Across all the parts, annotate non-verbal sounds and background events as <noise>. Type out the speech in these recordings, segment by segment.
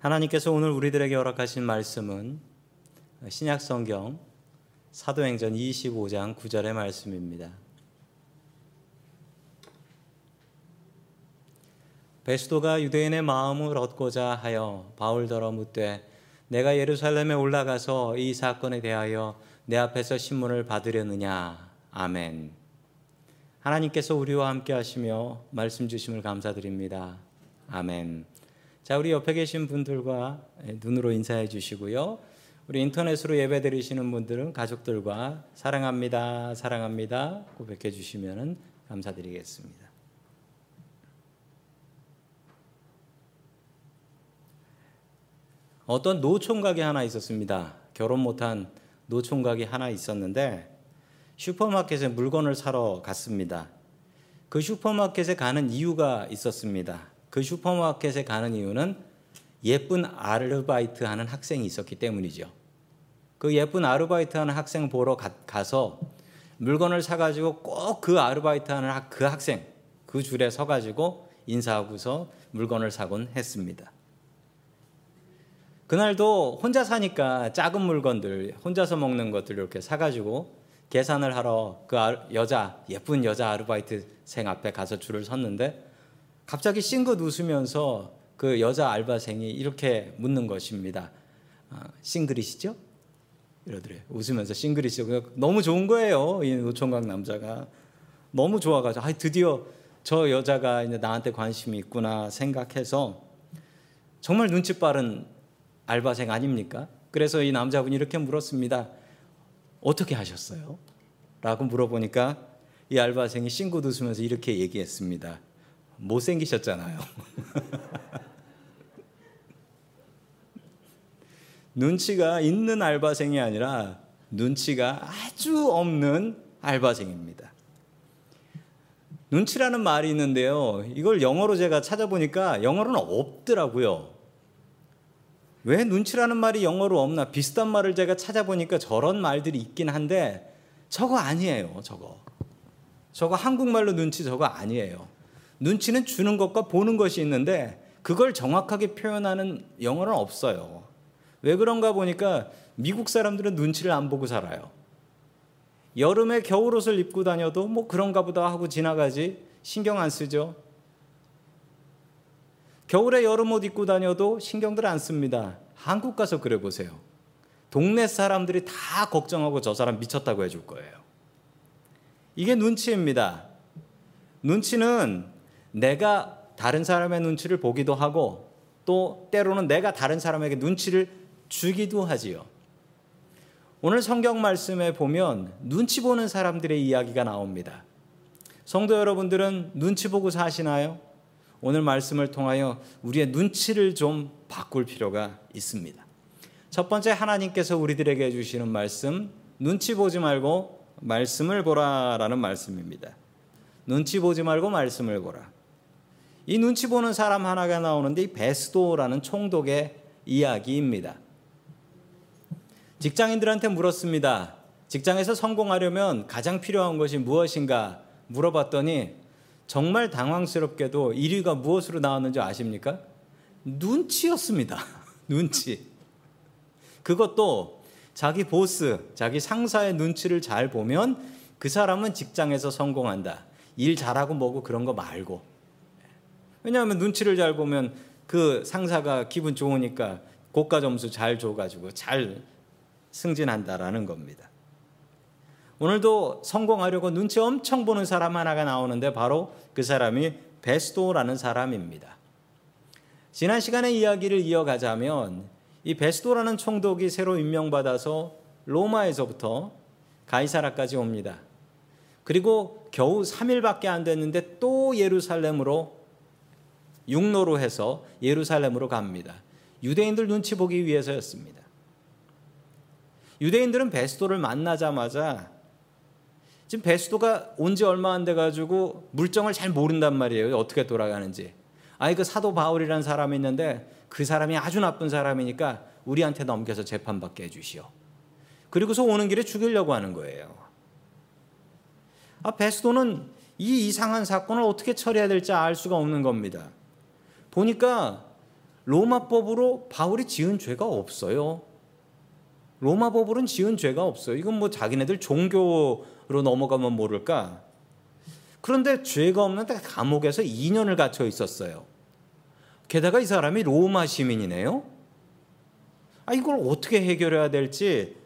하나님께서 오늘 우리들에게 허락하신 말씀은 신약 성경 사도행전 25장 9절의 말씀입니다. 베스도가 유대인의 마음을 얻고자 하여 바울더러 묻되 내가 예루살렘에 올라가서 이 사건에 대하여 내 앞에서 신문을 받으려느냐 아멘. 하나님께서 우리와 함께 하시며 말씀 주심을 감사드립니다. 아멘. 자, 우리 옆에 계신 분들과 눈으로 인사해 주시고요. 우리 인터넷으로 예배 드리시는 분들은 가족들과 사랑합니다. 사랑합니다. 고백해 주시면 감사드리겠습니다. 어떤 노총각이 하나 있었습니다. 결혼 못한 노총각이 하나 있었는데 슈퍼마켓에 물건을 사러 갔습니다. 그 슈퍼마켓에 가는 이유가 있었습니다. 그 슈퍼마켓에 가는 이유는 예쁜 아르바이트 하는 학생이 있었기 때문이죠. 그 예쁜 아르바이트 하는 학생 보러 가, 서 물건을 사가지고 꼭 그 아르바이트 하는 그 학생 그 줄에 서가지고 인사하고서 물건을 사곤 했습니다. 그날도 혼자 사니까 작은 물건들, 혼자서 먹는 것들 이렇게 사가지고 계산을 하러 그 여자, 예쁜 여자 아르바이트생 앞에 가서 줄을 섰는데 갑자기 싱긋 웃으면서 그 여자 알바생이 이렇게 묻는 것입니다. 아, 싱글이시죠? 이러더래요. 웃으면서 싱글이시죠. 너무 좋은 거예요. 이 노총각 남자가. 너무 좋아가지고, 아, 드디어 저 여자가 이제 나한테 관심이 있구나 생각해서 정말 눈치 빠른 알바생 아닙니까? 그래서 이 남자분이 이렇게 물었습니다. 어떻게 하셨어요? 라고 물어보니까 이 알바생이 싱긋 웃으면서 이렇게 얘기했습니다. 못생기셨잖아요. <laughs> 눈치가 있는 알바생이 아니라 눈치가 아주 없는 알바생입니다. 눈치라는 말이 있는데요. 이걸 영어로 제가 찾아보니까 영어로는 없더라고요. 왜 눈치라는 말이 영어로 없나 비슷한 말을 제가 찾아보니까 저런 말들이 있긴 한데 저거 아니에요. 저거. 저거 한국말로 눈치 저거 아니에요. 눈치는 주는 것과 보는 것이 있는데 그걸 정확하게 표현하는 영어는 없어요. 왜 그런가 보니까 미국 사람들은 눈치를 안 보고 살아요. 여름에 겨울옷을 입고 다녀도 뭐 그런가 보다 하고 지나가지 신경 안 쓰죠. 겨울에 여름옷 입고 다녀도 신경들 안 씁니다. 한국 가서 그래 보세요. 동네 사람들이 다 걱정하고 저 사람 미쳤다고 해줄 거예요. 이게 눈치입니다. 눈치는 내가 다른 사람의 눈치를 보기도 하고 또 때로는 내가 다른 사람에게 눈치를 주기도 하지요. 오늘 성경 말씀에 보면 눈치 보는 사람들의 이야기가 나옵니다. 성도 여러분들은 눈치 보고 사시나요? 오늘 말씀을 통하여 우리의 눈치를 좀 바꿀 필요가 있습니다. 첫 번째 하나님께서 우리들에게 주시는 말씀 눈치 보지 말고 말씀을 보라라는 말씀입니다. 눈치 보지 말고 말씀을 보라. 이 눈치 보는 사람 하나가 나오는데 이 베스도라는 총독의 이야기입니다. 직장인들한테 물었습니다. 직장에서 성공하려면 가장 필요한 것이 무엇인가 물어봤더니 정말 당황스럽게도 1위가 무엇으로 나왔는지 아십니까? 눈치였습니다. <laughs> 눈치. 그것도 자기 보스, 자기 상사의 눈치를 잘 보면 그 사람은 직장에서 성공한다. 일 잘하고 뭐고 그런 거 말고. 왜냐하면 눈치를 잘 보면 그 상사가 기분 좋으니까 고가 점수 잘 줘가지고 잘 승진한다라는 겁니다. 오늘도 성공하려고 눈치 엄청 보는 사람 하나가 나오는데 바로 그 사람이 베스도라는 사람입니다. 지난 시간의 이야기를 이어가자면 이 베스도라는 총독이 새로 임명받아서 로마에서부터 가이사라까지 옵니다. 그리고 겨우 3일밖에 안 됐는데 또 예루살렘으로 육로로 해서 예루살렘으로 갑니다. 유대인들 눈치 보기 위해서였습니다. 유대인들은 베스도를 만나자마자 지금 베스도가 온 지 얼마 안 돼 가지고 물정을 잘 모른단 말이에요. 어떻게 돌아가는지. 아니 그 사도 바울이라는 사람이 있는데 그 사람이 아주 나쁜 사람이니까 우리한테 넘겨서 재판받게 해 주시오. 그리고서 오는 길에 죽이려고 하는 거예요. 아 베스도는 이 이상한 사건을 어떻게 처리해야 될지 알 수가 없는 겁니다. 보니까 로마법으로 바울이 지은 죄가 없어요. 로마법으로는 지은 죄가 없어요. 이건 뭐 자기네들 종교로 넘어가면 모를까. 그런데 죄가 없는데 감옥에서 2년을 갇혀 있었어요. 게다가 이 사람이 로마 시민이네요. 아, 이걸 어떻게 해결해야 될지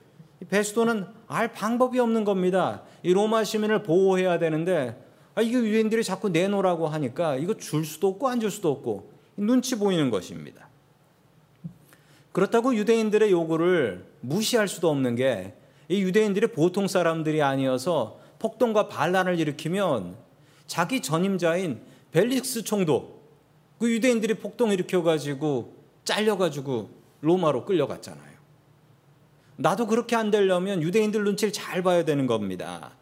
베스도는 알 방법이 없는 겁니다. 이 로마 시민을 보호해야 되는데 아, 이거 유대인들이 자꾸 내놓으라고 하니까 이거 줄 수도 없고 안 줄 수도 없고 눈치 보이는 것입니다. 그렇다고 유대인들의 요구를 무시할 수도 없는 게 이 유대인들이 보통 사람들이 아니어서 폭동과 반란을 일으키면 자기 전임자인 벨릭스 총독 그 유대인들이 폭동 일으켜 가지고 잘려 가지고 로마로 끌려갔잖아요. 나도 그렇게 안 되려면 유대인들 눈치를 잘 봐야 되는 겁니다.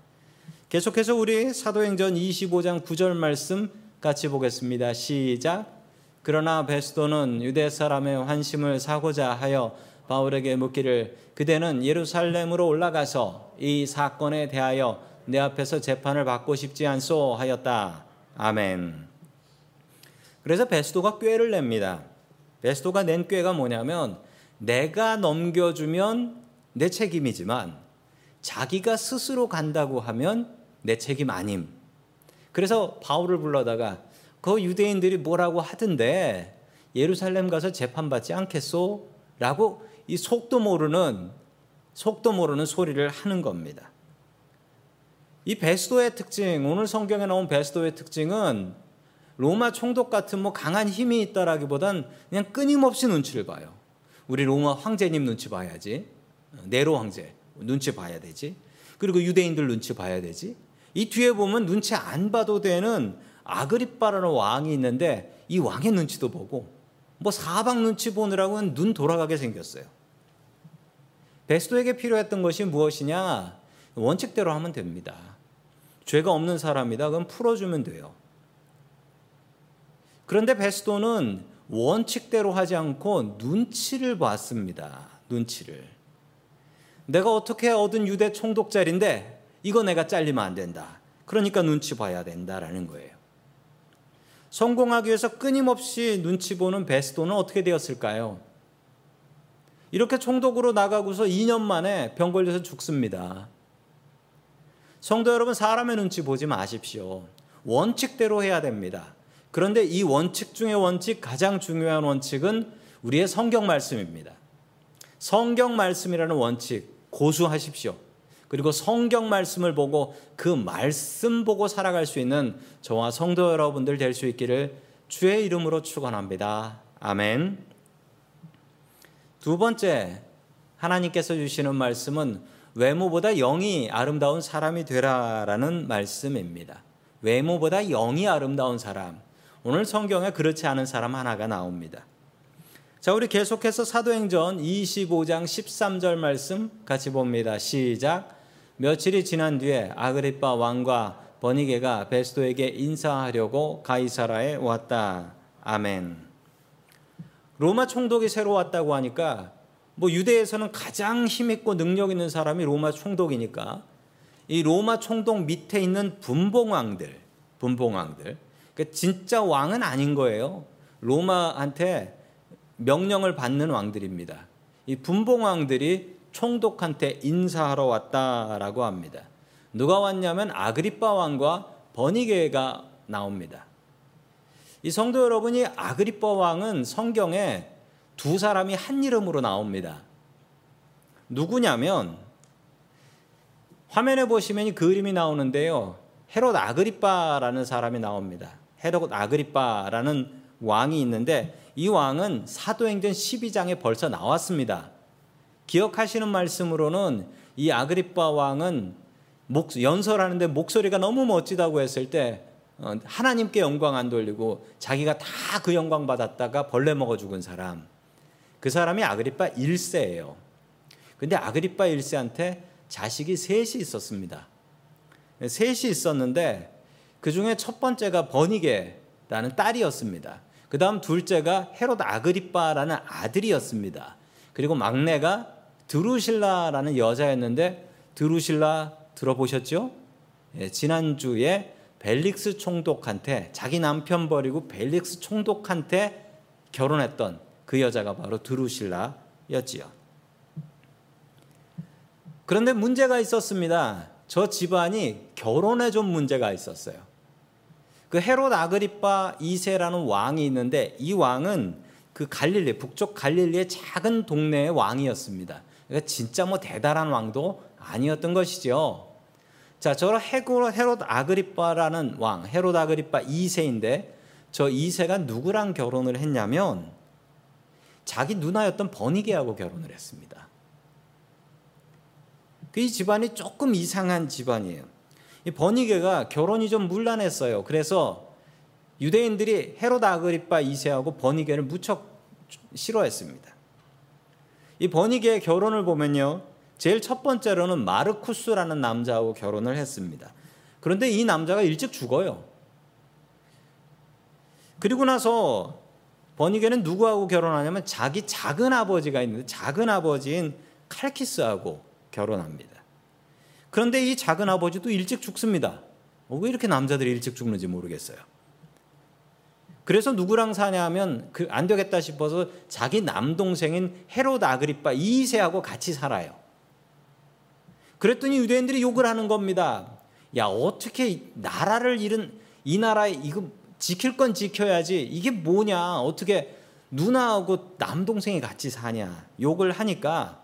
계속해서 우리 사도행전 25장 9절 말씀 같이 보겠습니다. 시작. 그러나 베스도는 유대 사람의 환심을 사고자 하여 바울에게 묻기를 그대는 예루살렘으로 올라가서 이 사건에 대하여 내 앞에서 재판을 받고 싶지 않소 하였다. 아멘. 그래서 베스도가 꾀를 냅니다. 베스도가 낸 꾀가 뭐냐면 내가 넘겨주면 내 책임이지만 자기가 스스로 간다고 하면 내 책임 아님. 그래서 바울을 불러다가 그 유대인들이 뭐라고 하던데 예루살렘 가서 재판받지 않겠소? 라고 이 속도 모르는 속도 모르는 소리를 하는 겁니다. 이 베스도의 특징, 오늘 성경에 나온 베스도의 특징은 로마 총독 같은 뭐 강한 힘이 있다라기보단 그냥 끊임없이 눈치를 봐요. 우리 로마 황제님 눈치 봐야지. 네로 황제 눈치 봐야 되지. 그리고 유대인들 눈치 봐야 되지. 이 뒤에 보면 눈치 안 봐도 되는 아그리빠라는 왕이 있는데 이 왕의 눈치도 보고 뭐 사방 눈치 보느라고는 눈 돌아가게 생겼어요. 베스도에게 필요했던 것이 무엇이냐? 원칙대로 하면 됩니다. 죄가 없는 사람이다. 그럼 풀어주면 돼요. 그런데 베스도는 원칙대로 하지 않고 눈치를 봤습니다. 눈치를. 내가 어떻게 얻은 유대 총독자리인데 이거 내가 잘리면 안 된다. 그러니까 눈치 봐야 된다라는 거예요. 성공하기 위해서 끊임없이 눈치 보는 베스도는 어떻게 되었을까요? 이렇게 총독으로 나가고서 2년 만에 병 걸려서 죽습니다. 성도 여러분, 사람의 눈치 보지 마십시오. 원칙대로 해야 됩니다. 그런데 이 원칙 중의 원칙, 가장 중요한 원칙은 우리의 성경 말씀입니다. 성경 말씀이라는 원칙, 고수하십시오. 그리고 성경 말씀을 보고 그 말씀 보고 살아갈 수 있는 저와 성도 여러분들 될 수 있기를 주의 이름으로 축원합니다. 아멘. 두 번째 하나님께서 주시는 말씀은 외모보다 영이 아름다운 사람이 되라라는 말씀입니다. 외모보다 영이 아름다운 사람. 오늘 성경에 그렇지 않은 사람 하나가 나옵니다. 자, 우리 계속해서 사도행전 25장 13절 말씀 같이 봅니다. 시작. 며칠이 지난 뒤에 아그리파 왕과 버니게가 베스도에게 인사하려고 가이사라에 왔다. 아멘. 로마 총독이 새로 왔다고 하니까 뭐 유대에서는 가장 힘있고 능력 있는 사람이 로마 총독이니까 이 로마 총독 밑에 있는 분봉왕들, 분봉왕들. 그러니까 진짜 왕은 아닌 거예요. 로마한테 명령을 받는 왕들입니다. 이 분봉왕들이 총독한테 인사하러 왔다라고 합니다. 누가 왔냐면 아그리빠 왕과 버니게가 나옵니다. 이 성도 여러분이 아그리빠 왕은 성경에 두 사람이 한 이름으로 나옵니다. 누구냐면 화면에 보시면 그 이름이 나오는데요. 헤롯 아그리빠라는 사람이 나옵니다. 헤롯 아그리빠라는 왕이 있는데 이 왕은 사도행전 12장에 벌써 나왔습니다. 기억하시는 말씀으로는 이 아그리빠 왕은 목, 연설하는데 목소리가 너무 멋지다고 했을 때 어, 하나님께 영광 안 돌리고 자기가 다 그 영광 받았다가 벌레 먹어 죽은 사람. 그 사람이 아그리빠 1세예요. 근데 아그리빠 1세한테 자식이 셋이 있었습니다. 셋이 있었는데 그 중에 첫 번째가 버니게라는 딸이었습니다. 그 다음 둘째가 헤롯 아그리빠라는 아들이었습니다. 그리고 막내가 드루실라라는 여자였는데 드루실라 들어보셨죠? 예, 지난주에 벨릭스 총독한테 자기 남편 버리고 벨릭스 총독한테 결혼했던 그 여자가 바로 드루실라였지요. 그런데 문제가 있었습니다. 저 집안이 결혼에 좀 문제가 있었어요. 그 헤롯 아그리파 2세라는 왕이 있는데 이 왕은 그 갈릴리 북쪽 갈릴리의 작은 동네의 왕이었습니다. 그러니까 진짜 뭐 대단한 왕도 아니었던 것이죠. 자, 저 헤롯 아그리파라는 왕, 헤롯 아그리파 2세인데 저 2세가 누구랑 결혼을 했냐면 자기 누나였던 버니게하고 결혼을 했습니다. 그이 집안이 조금 이상한 집안이에요. 이 버니게가 결혼이 좀 문란했어요. 그래서 유대인들이 헤롯 아그리파 2세하고 버니게를 무척 싫어했습니다. 이 버니게의 결혼을 보면요. 제일 첫 번째로는 마르쿠스라는 남자하고 결혼을 했습니다. 그런데 이 남자가 일찍 죽어요. 그리고 나서 버니게는 누구하고 결혼하냐면 자기 작은 아버지가 있는데 작은 아버지인 칼키스하고 결혼합니다. 그런데 이 작은 아버지도 일찍 죽습니다. 어, 왜 이렇게 남자들이 일찍 죽는지 모르겠어요. 그래서 누구랑 사냐면 그 안 되겠다 싶어서 자기 남동생인 헤롯 아그리파 2세하고 같이 살아요. 그랬더니 유대인들이 욕을 하는 겁니다. 야 어떻게 나라를 잃은 이 나라에 이거 지킬 건 지켜야지 이게 뭐냐 어떻게 누나하고 남동생이 같이 사냐 욕을 하니까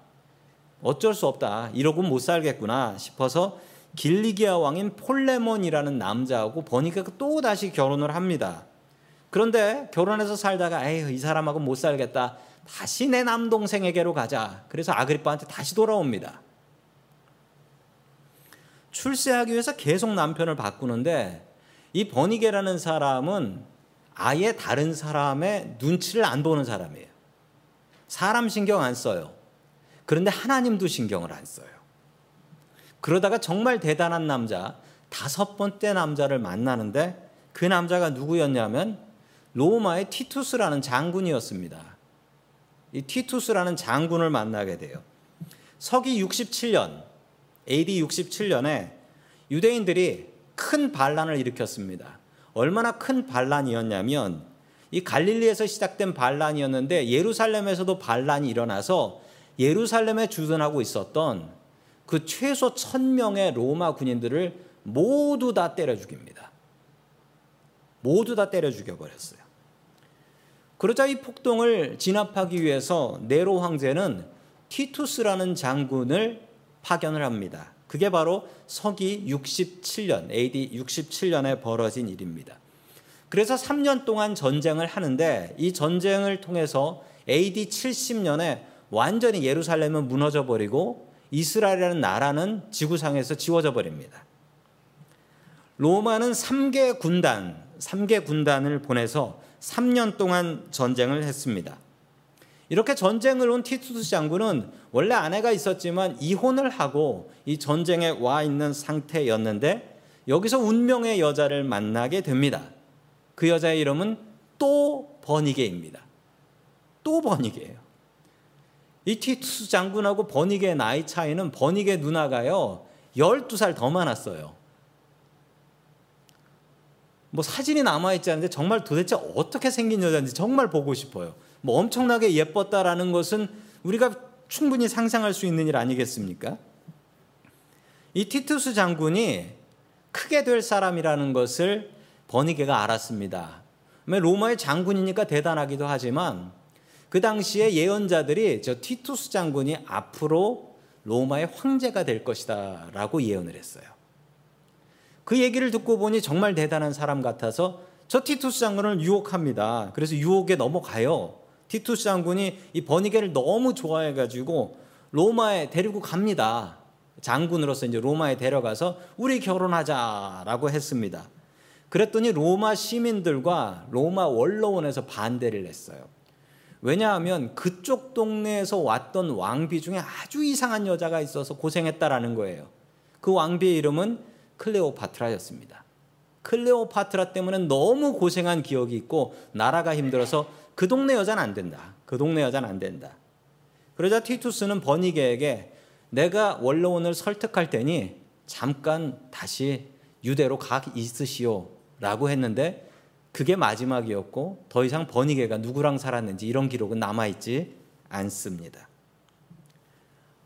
어쩔 수 없다. 이러고 못 살겠구나 싶어서 길리기아 왕인 폴레몬이라는 남자하고 버니가 또 다시 결혼을 합니다. 그런데 결혼해서 살다가 에이 이 사람하고 못 살겠다. 다시 내 남동생에게로 가자. 그래서 아그리파한테 다시 돌아옵니다. 출세하기 위해서 계속 남편을 바꾸는데 이 버니게라는 사람은 아예 다른 사람의 눈치를 안 보는 사람이에요. 사람 신경 안 써요. 그런데 하나님도 신경을 안 써요. 그러다가 정말 대단한 남자, 다섯 번째 남자를 만나는데 그 남자가 누구였냐면 로마의 티투스라는 장군이었습니다. 이 티투스라는 장군을 만나게 돼요. 서기 67년, AD 67년에 유대인들이 큰 반란을 일으켰습니다. 얼마나 큰 반란이었냐면 이 갈릴리에서 시작된 반란이었는데 예루살렘에서도 반란이 일어나서 예루살렘에 주둔하고 있었던 그 최소 천명의 로마 군인들을 모두 다 때려 죽입니다. 모두 다 때려 죽여버렸어요. 그러자 이 폭동을 진압하기 위해서 네로 황제는 티투스라는 장군을 파견을 합니다. 그게 바로 서기 67년, AD 67년에 벌어진 일입니다. 그래서 3년 동안 전쟁을 하는데 이 전쟁을 통해서 AD 70년에 완전히 예루살렘은 무너져 버리고 이스라엘이라는 나라는 지구상에서 지워져 버립니다. 로마는 3개 군단, 3개 군단을 보내서 3년 동안 전쟁을 했습니다. 이렇게 전쟁을 온 티투스 장군은 원래 아내가 있었지만 이혼을 하고 이 전쟁에 와 있는 상태였는데 여기서 운명의 여자를 만나게 됩니다. 그 여자의 이름은 또 버니게입니다. 또 버니게예요. 이 티투스 장군하고 버니게의 나이 차이는 버니게 누나가요. 12살 더 많았어요. 뭐 사진이 남아 있지 않은데 정말 도대체 어떻게 생긴 여자인지 정말 보고 싶어요. 뭐 엄청나게 예뻤다라는 것은 우리가 충분히 상상할 수 있는 일 아니겠습니까? 이 티투스 장군이 크게 될 사람이라는 것을 버니게가 알았습니다. 로마의 장군이니까 대단하기도 하지만 그 당시에 예언자들이 저 티투스 장군이 앞으로 로마의 황제가 될 것이다 라고 예언을 했어요. 그 얘기를 듣고 보니 정말 대단한 사람 같아서 저 티투스 장군을 유혹합니다. 그래서 유혹에 넘어가요. 티투스 장군이 이 버니게를 너무 좋아해가지고 로마에 데리고 갑니다. 장군으로서 이제 로마에 데려가서 우리 결혼하자라고 했습니다. 그랬더니 로마 시민들과 로마 원로원에서 반대를 했어요. 왜냐하면 그쪽 동네에서 왔던 왕비 중에 아주 이상한 여자가 있어서 고생했다라는 거예요. 그 왕비의 이름은 클레오파트라였습니다. 클레오파트라 때문에 너무 고생한 기억이 있고 나라가 힘들어서 그 동네 여자는 안 된다. 그 동네 여자는 안 된다. 그러자 티투스는 버니게에게 내가 원로원을 설득할 테니 잠깐 다시 유대로 가 있으시오라고 했는데 그게 마지막이었고 더 이상 버니게가 누구랑 살았는지 이런 기록은 남아 있지 않습니다.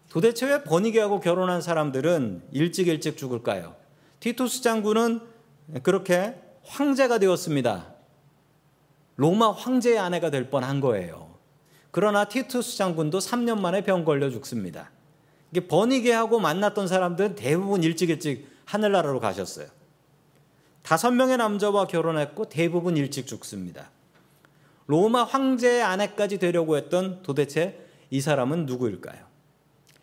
도대체 왜 버니게하고 결혼한 사람들은 일찍 일찍 죽을까요? 티투스 장군은 그렇게 황제가 되었습니다. 로마 황제의 아내가 될 뻔한 거예요. 그러나 티투스 장군도 3년 만에 병 걸려 죽습니다. 이게 버니게하고 만났던 사람들은 대부분 일찍 일찍 하늘나라로 가셨어요. 다섯 명의 남자와 결혼했고 대부분 일찍 죽습니다. 로마 황제의 아내까지 되려고 했던 도대체 이 사람은 누구일까요?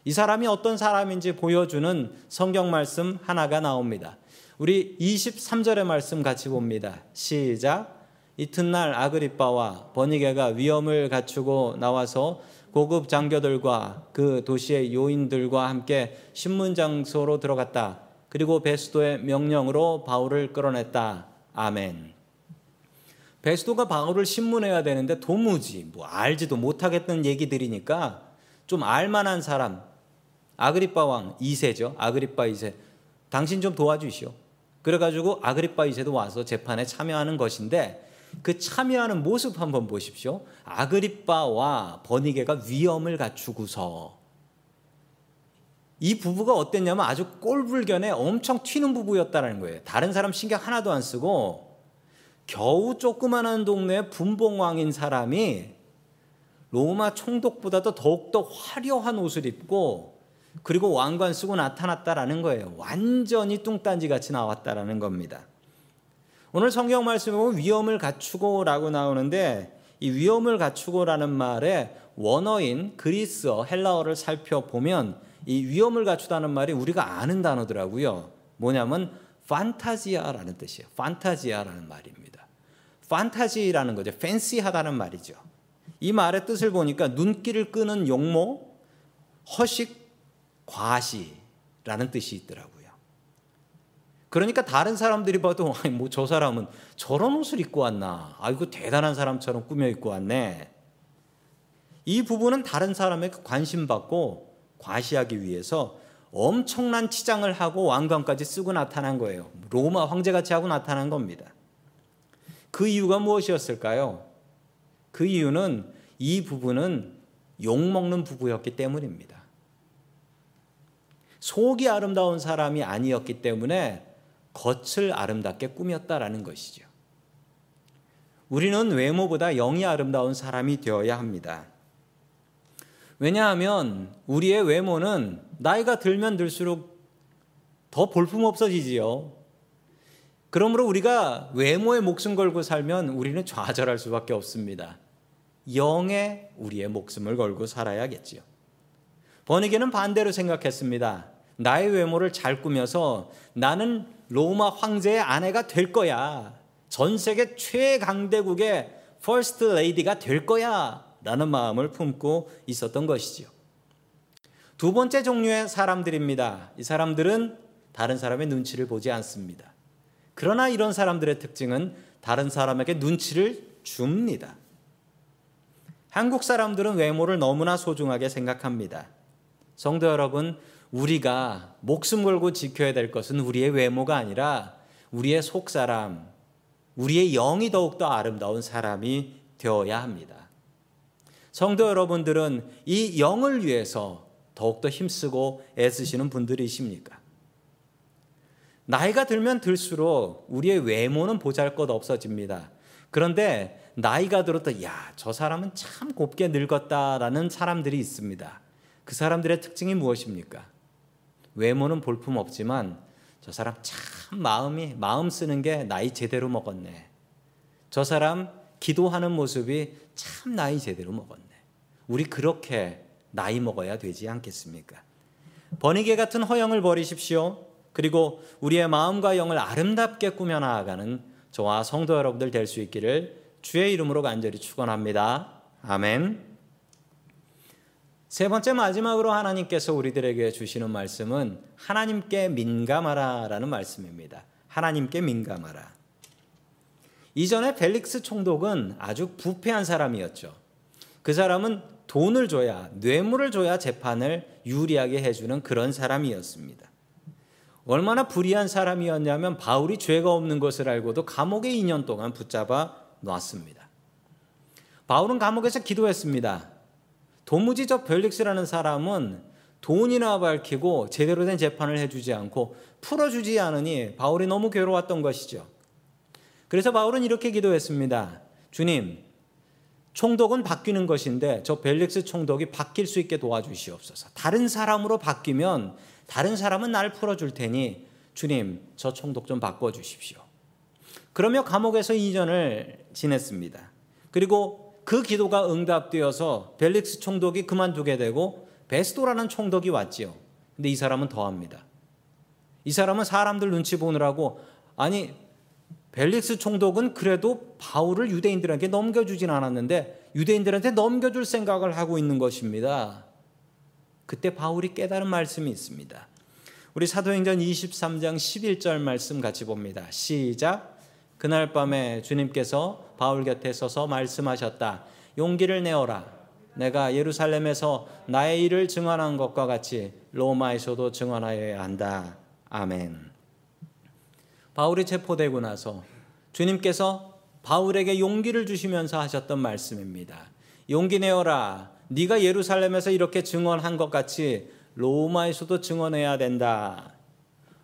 이 사람이 어떤 사람인지 보여주는 성경 말씀 하나가 나옵니다. 우리 23절의 말씀 같이 봅니다. 시작. 이튿날 아그리빠와 버니게가 위엄을 갖추고 나와서 고급 장교들과 그 도시의 요인들과 함께 신문 장소로 들어갔다. 그리고 베스도의 명령으로 바울을 끌어냈다. 아멘. 베스도가 바울을 신문해야 되는데 도무지 뭐 알지도 못하겠다는 얘기들이니까 좀 알만한 사람 아그리빠 왕 2세죠. 아그리빠 2세. 당신 좀 도와주시오. 그래가지고 아그리빠 2세도 와서 재판에 참여하는 것인데 그 참여하는 모습 한번 보십시오. 아그리빠와 버니게가 위엄을 갖추고서 이 부부가 어땠냐면 아주 꼴불견에 엄청 튀는 부부였다는 거예요. 다른 사람 신경 하나도 안 쓰고 겨우 조그마한 동네 분봉왕인 사람이 로마 총독보다도 더욱더 화려한 옷을 입고 그리고 왕관 쓰고 나타났다라는 거예요. 완전히 뚱딴지 같이 나왔다라는 겁니다. 오늘 성경 말씀에 보면 위험을 갖추고라고 나오는데 이 위험을 갖추고라는 말의 원어인 그리스어 헬라어를 살펴보면 이 위험을 갖추다는 말이 우리가 아는 단어더라고요. 뭐냐면 판타지아라는 뜻이에요. 판타지아라는 말입니다. 판타지라는 거죠. 팬시하다는 말이죠. 이 말의 뜻을 보니까 눈길을 끄는 용모, 허식, 과시라는 뜻이 있더라고요. 그러니까 다른 사람들이 봐도 <laughs> 뭐 저 사람은 저런 옷을 입고 왔나? 아이고 대단한 사람처럼 꾸며 입고 왔네. 이 부분은 다른 사람에게 관심 받고 과시하기 위해서 엄청난 치장을 하고 왕관까지 쓰고 나타난 거예요. 로마 황제같이 하고 나타난 겁니다. 그 이유가 무엇이었을까요? 그 이유는 이 부부는 욕먹는 부부였기 때문입니다. 속이 아름다운 사람이 아니었기 때문에 겉을 아름답게 꾸몄다라는 것이죠. 우리는 외모보다 영이 아름다운 사람이 되어야 합니다. 왜냐하면 우리의 외모는 나이가 들면 들수록 더 볼품 없어지지요. 그러므로 우리가 외모에 목숨 걸고 살면 우리는 좌절할 수밖에 없습니다. 영에 우리의 목숨을 걸고 살아야겠지요. 버니게는 반대로 생각했습니다. 나의 외모를 잘 꾸며서 나는 로마 황제의 아내가 될 거야. 전 세계 최강대국의 퍼스트 레이디가 될 거야. 라는 마음을 품고 있었던 것이지요. 두 번째 종류의 사람들입니다. 이 사람들은 다른 사람의 눈치를 보지 않습니다. 그러나 이런 사람들의 특징은 다른 사람에게 눈치를 줍니다. 한국 사람들은 외모를 너무나 소중하게 생각합니다. 성도 여러분, 우리가 목숨 걸고 지켜야 될 것은 우리의 외모가 아니라 우리의 속사람, 우리의 영이 더욱더 아름다운 사람이 되어야 합니다. 성도 여러분들은 이 영을 위해서 더욱더 힘쓰고 애쓰시는 분들이십니까? 나이가 들면 들수록 우리의 외모는 보잘 것 없어집니다. 그런데 나이가 들었다, 야, 저 사람은 참 곱게 늙었다라는 사람들이 있습니다. 그 사람들의 특징이 무엇입니까? 외모는 볼품 없지만 저 사람 참 마음이, 마음 쓰는 게 나이 제대로 먹었네. 저 사람 기도하는 모습이 참 나이 제대로 먹었네. 우리 그렇게 나이 먹어야 되지 않겠습니까? 번이게 같은 허영을 버리십시오. 그리고 우리의 마음과 영을 아름답게 꾸며 나아가는 저와 성도 여러분들 될 수 있기를 주의 이름으로 간절히 축원합니다. 아멘. 세 번째 마지막으로 하나님께서 우리들에게 주시는 말씀은 하나님께 민감하라라는 말씀입니다. 하나님께 민감하라. 이전에 벨릭스 총독은 아주 부패한 사람이었죠. 그 사람은 돈을 줘야 뇌물을 줘야 재판을 유리하게 해주는 그런 사람이었습니다. 얼마나 불의한 사람이었냐면 바울이 죄가 없는 것을 알고도 감옥에 2년 동안 붙잡아 놨습니다. 바울은 감옥에서 기도했습니다. 도무지 저 벨릭스라는 사람은 돈이나 밝히고 제대로 된 재판을 해주지 않고 풀어주지 않으니 바울이 너무 괴로웠던 것이죠. 그래서 바울은 이렇게 기도했습니다. 주님, 총독은 바뀌는 것인데 저 벨릭스 총독이 바뀔 수 있게 도와주시옵소서. 다른 사람으로 바뀌면 다른 사람은 날 풀어줄 테니 주님, 저 총독 좀 바꿔주십시오. 그러며 감옥에서 2년을 지냈습니다. 그리고 그 기도가 응답되어서 벨릭스 총독이 그만두게 되고 베스도라는 총독이 왔지요. 근데 이 사람은 더합니다. 이 사람은 사람들 눈치 보느라고 아니 벨릭스 총독은 그래도 바울을 유대인들에게 넘겨주진 않았는데 유대인들한테 넘겨줄 생각을 하고 있는 것입니다. 그때 바울이 깨달은 말씀이 있습니다. 우리 사도행전 23장 11절 말씀 같이 봅니다. 시작. 그날 밤에 주님께서 바울 곁에 서서 말씀하셨다. 용기를 내어라. 내가 예루살렘에서 나의 일을 증언한 것과 같이 로마에서도 증언하여야 한다. 아멘. 바울이 체포되고 나서 주님께서 바울에게 용기를 주시면서 하셨던 말씀입니다. 용기 내어라. 네가 예루살렘에서 이렇게 증언한 것 같이 로마에서도 증언해야 된다.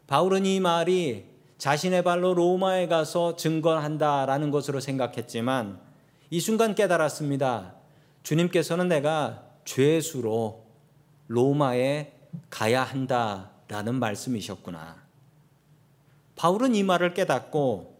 바울은 이 말이 자신의 발로 로마에 가서 증언한다라는 것으로 생각했지만 이 순간 깨달았습니다. 주님께서는 내가 죄수로 로마에 가야 한다라는 말씀이셨구나. 바울은 이 말을 깨닫고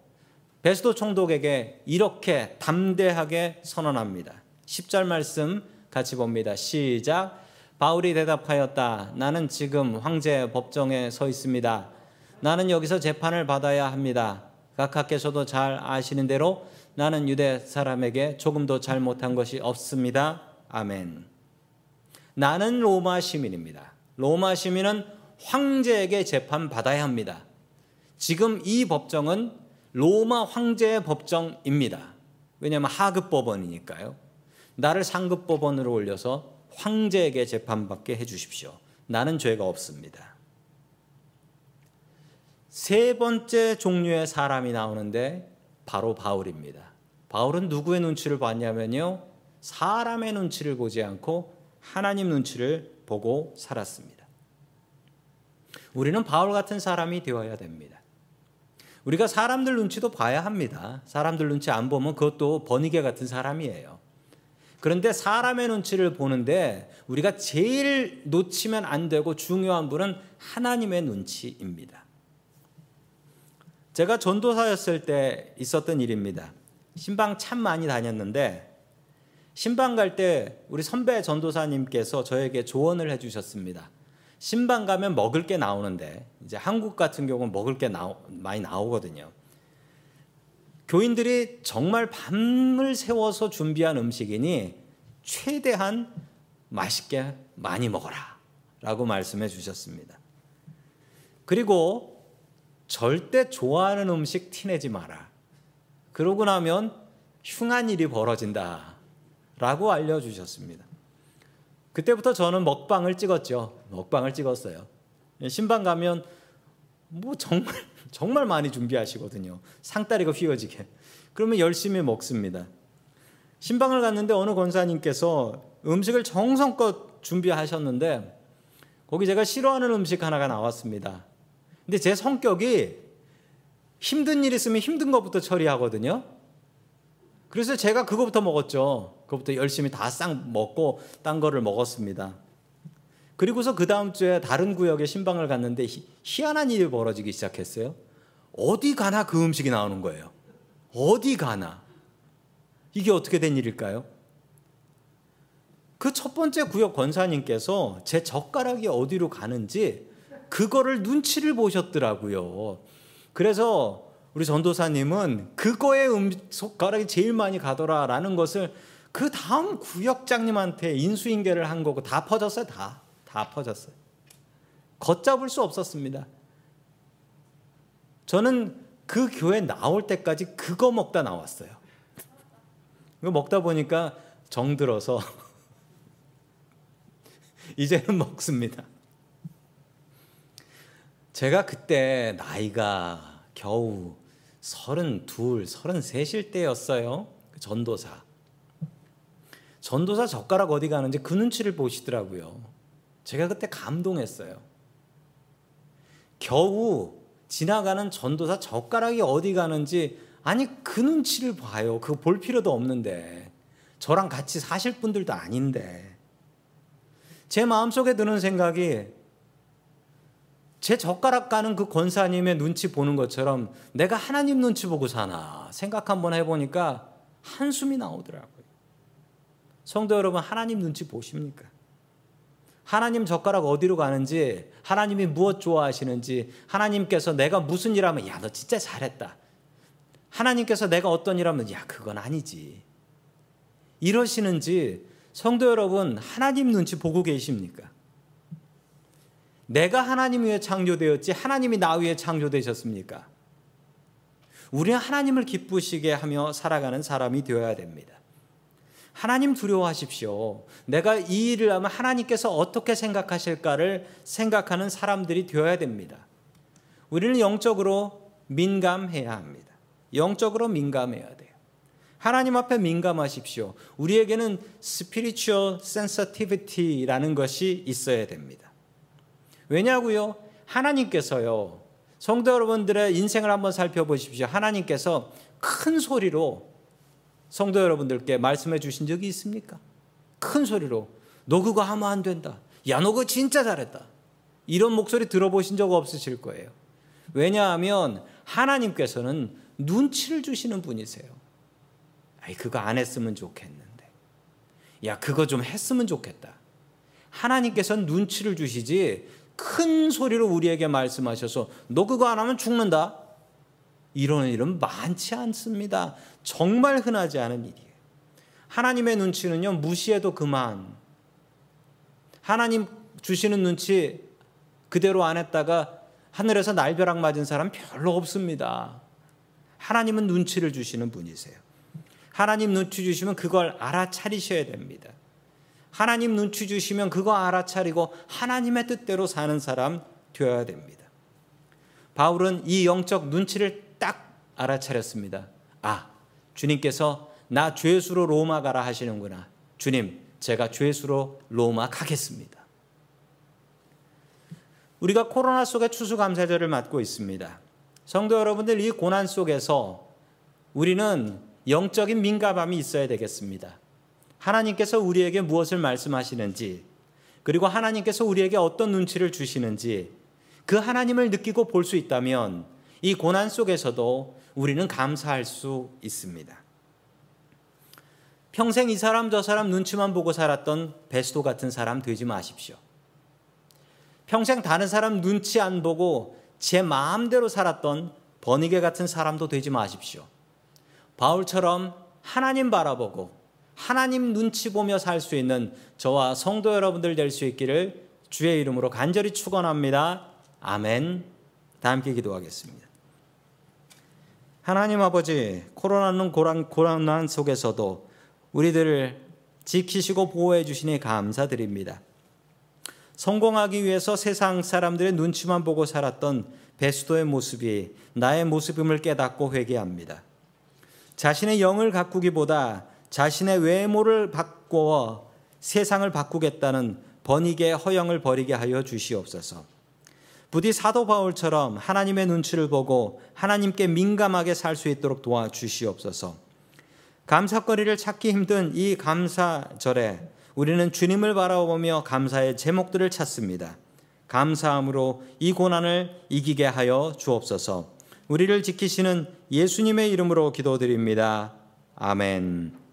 베스도 총독에게 이렇게 담대하게 선언합니다. 10절 말씀 같이 봅니다. 시작. 바울이 대답하였다. 나는 지금 황제 법정에 서 있습니다. 나는 여기서 재판을 받아야 합니다. 각하께서도 잘 아시는 대로 나는 유대 사람에게 조금도 잘못한 것이 없습니다. 아멘. 나는 로마 시민입니다. 로마 시민은 황제에게 재판 받아야 합니다. 지금 이 법정은 로마 황제의 법정입니다. 왜냐하면 하급 법원이니까요. 나를 상급 법원으로 올려서 황제에게 재판받게 해주십시오. 나는 죄가 없습니다. 세 번째 종류의 사람이 나오는데 바로 바울입니다. 바울은 누구의 눈치를 봤냐면요. 사람의 눈치를 보지 않고 하나님 눈치를 보고 살았습니다. 우리는 바울 같은 사람이 되어야 됩니다. 우리가 사람들 눈치도 봐야 합니다. 사람들 눈치 안 보면 그것도 번이게 같은 사람이에요. 그런데 사람의 눈치를 보는데 우리가 제일 놓치면 안 되고 중요한 분은 하나님의 눈치입니다. 제가 전도사였을 때 있었던 일입니다. 신방 참 많이 다녔는데 신방 갈 때 우리 선배 전도사님께서 저에게 조언을 해주셨습니다. 신방 가면 먹을 게 나오는데 이제 한국 같은 경우는 먹을 게 나오, 많이 나오거든요. 교인들이 정말 밤을 세워서 준비한 음식이니 최대한 맛있게 많이 먹어라. 라고 말씀해 주셨습니다. 그리고 절대 좋아하는 음식 티내지 마라. 그러고 나면 흉한 일이 벌어진다. 라고 알려주셨습니다. 그때부터 저는 먹방을 찍었죠. 먹방을 찍었어요. 신방 가면 뭐 정말 <laughs> 정말 많이 준비하시거든요. 상다리가 휘어지게. 그러면 열심히 먹습니다. 신방을 갔는데 어느 권사님께서 음식을 정성껏 준비하셨는데 거기 제가 싫어하는 음식 하나가 나왔습니다. 근데 제 성격이 힘든 일 있으면 힘든 것부터 처리하거든요. 그래서 제가 그거부터 먹었죠. 그것부터 열심히 다 싹 먹고 딴 거를 먹었습니다. 그리고서 그 다음 주에 다른 구역에 신방을 갔는데 희, 한한 일이 벌어지기 시작했어요. 어디 가나 그 음식이 나오는 거예요. 어디 가나. 이게 어떻게 된 일일까요? 그 첫 번째 구역 권사님께서 제 젓가락이 어디로 가는지 그거를 눈치를 보셨더라고요. 그래서 우리 전도사님은 그거에 음, 젓가락이 제일 많이 가더라라는 것을 그 다음 구역장님한테 인수인계를 한 거고 다 퍼졌어요. 다. 다 퍼졌어요. 걷잡을 수 없었습니다. 저는 그 교회 나올 때까지 그거 먹다 나왔어요. 그거 먹다 보니까 정들어서 <laughs> 이제는 먹습니다. 제가 그때 나이가 겨우 서른둘, 서른셋일 때였어요. 그 전도사. 전도사 젓가락 어디 가는지 그 눈치를 보시더라고요. 제가 그때 감동했어요. 겨우 지나가는 전도사 젓가락이 어디 가는지 아니 그 눈치를 봐요. 그거 볼 필요도 없는데 저랑 같이 사실 분들도 아닌데 제 마음속에 드는 생각이 제 젓가락 가는 그 권사님의 눈치 보는 것처럼 내가 하나님 눈치 보고 사나 생각 한번 해보니까 한숨이 나오더라고요. 성도 여러분, 하나님 눈치 보십니까? 하나님 젓가락 어디로 가는지, 하나님이 무엇 좋아하시는지, 하나님께서 내가 무슨 일 하면, 야, 너 진짜 잘했다. 하나님께서 내가 어떤 일 하면, 야, 그건 아니지. 이러시는지, 성도 여러분, 하나님 눈치 보고 계십니까? 내가 하나님 위에 창조되었지 하나님이 나 위에 창조되셨습니까? 우리는 하나님을 기쁘시게 하며 살아가는 사람이 되어야 됩니다. 하나님 두려워하십시오. 내가 이 일을 하면 하나님께서 어떻게 생각하실까를 생각하는 사람들이 되어야 됩니다. 우리는 영적으로 민감해야 합니다. 영적으로 민감해야 돼요. 하나님 앞에 민감하십시오. 우리에게는 spiritual sensitivity라는 것이 있어야 됩니다. 왜냐고요? 하나님께서요. 성도 여러분들의 인생을 한번 살펴보십시오. 하나님께서 큰 소리로 성도 여러분들께 말씀해 주신 적이 있습니까? 큰 소리로 너 그거 하면 안 된다. 야, 너 그거 진짜 잘했다. 이런 목소리 들어보신 적 없으실 거예요. 왜냐하면 하나님께서는 눈치를 주시는 분이세요. 아이, 그거 안 했으면 좋겠는데. 야, 그거 좀 했으면 좋겠다. 하나님께서는 눈치를 주시지 큰 소리로 우리에게 말씀하셔서 너 그거 안 하면 죽는다. 이런 일은 많지 않습니다. 정말 흔하지 않은 일이에요. 하나님의 눈치는요, 무시해도 그만. 하나님 주시는 눈치 그대로 안 했다가 하늘에서 날벼락 맞은 사람 별로 없습니다. 하나님은 눈치를 주시는 분이세요. 하나님 눈치 주시면 그걸 알아차리셔야 됩니다. 하나님 눈치 주시면 그거 알아차리고 하나님의 뜻대로 사는 사람 되어야 됩니다. 바울은 이 영적 눈치를 딱 알아차렸습니다. 아, 주님께서 나 죄수로 로마 가라 하시는구나. 주님, 제가 죄수로 로마 가겠습니다. 우리가 코로나 속에 추수감사절을 맞고 있습니다. 성도 여러분들 이 고난 속에서 우리는 영적인 민감함이 있어야 되겠습니다. 하나님께서 우리에게 무엇을 말씀하시는지, 그리고 하나님께서 우리에게 어떤 눈치를 주시는지, 그 하나님을 느끼고 볼 수 있다면 이 고난 속에서도 우리는 감사할 수 있습니다. 평생 이 사람 저 사람 눈치만 보고 살았던 베스도 같은 사람 되지 마십시오. 평생 다른 사람 눈치 안 보고 제 마음대로 살았던 버니게 같은 사람도 되지 마십시오. 바울처럼 하나님 바라보고 하나님 눈치 보며 살 수 있는 저와 성도 여러분들 될 수 있기를 주의 이름으로 간절히 축원합니다. 아멘. 다 함께 기도하겠습니다. 하나님 아버지, 코로나는 고란, 고난 속에서도 우리들을 지키시고 보호해 주시니 감사드립니다. 성공하기 위해서 세상 사람들의 눈치만 보고 살았던 베스도의 모습이 나의 모습임을 깨닫고 회개합니다. 자신의 영을 가꾸기보다 자신의 외모를 바꾸어 세상을 바꾸겠다는 번익의 허영을 버리게 하여 주시옵소서. 부디 사도 바울처럼 하나님의 눈치를 보고 하나님께 민감하게 살 수 있도록 도와주시옵소서. 감사거리를 찾기 힘든 이 감사절에 우리는 주님을 바라보며 감사의 제목들을 찾습니다. 감사함으로 이 고난을 이기게 하여 주옵소서. 우리를 지키시는 예수님의 이름으로 기도드립니다. 아멘.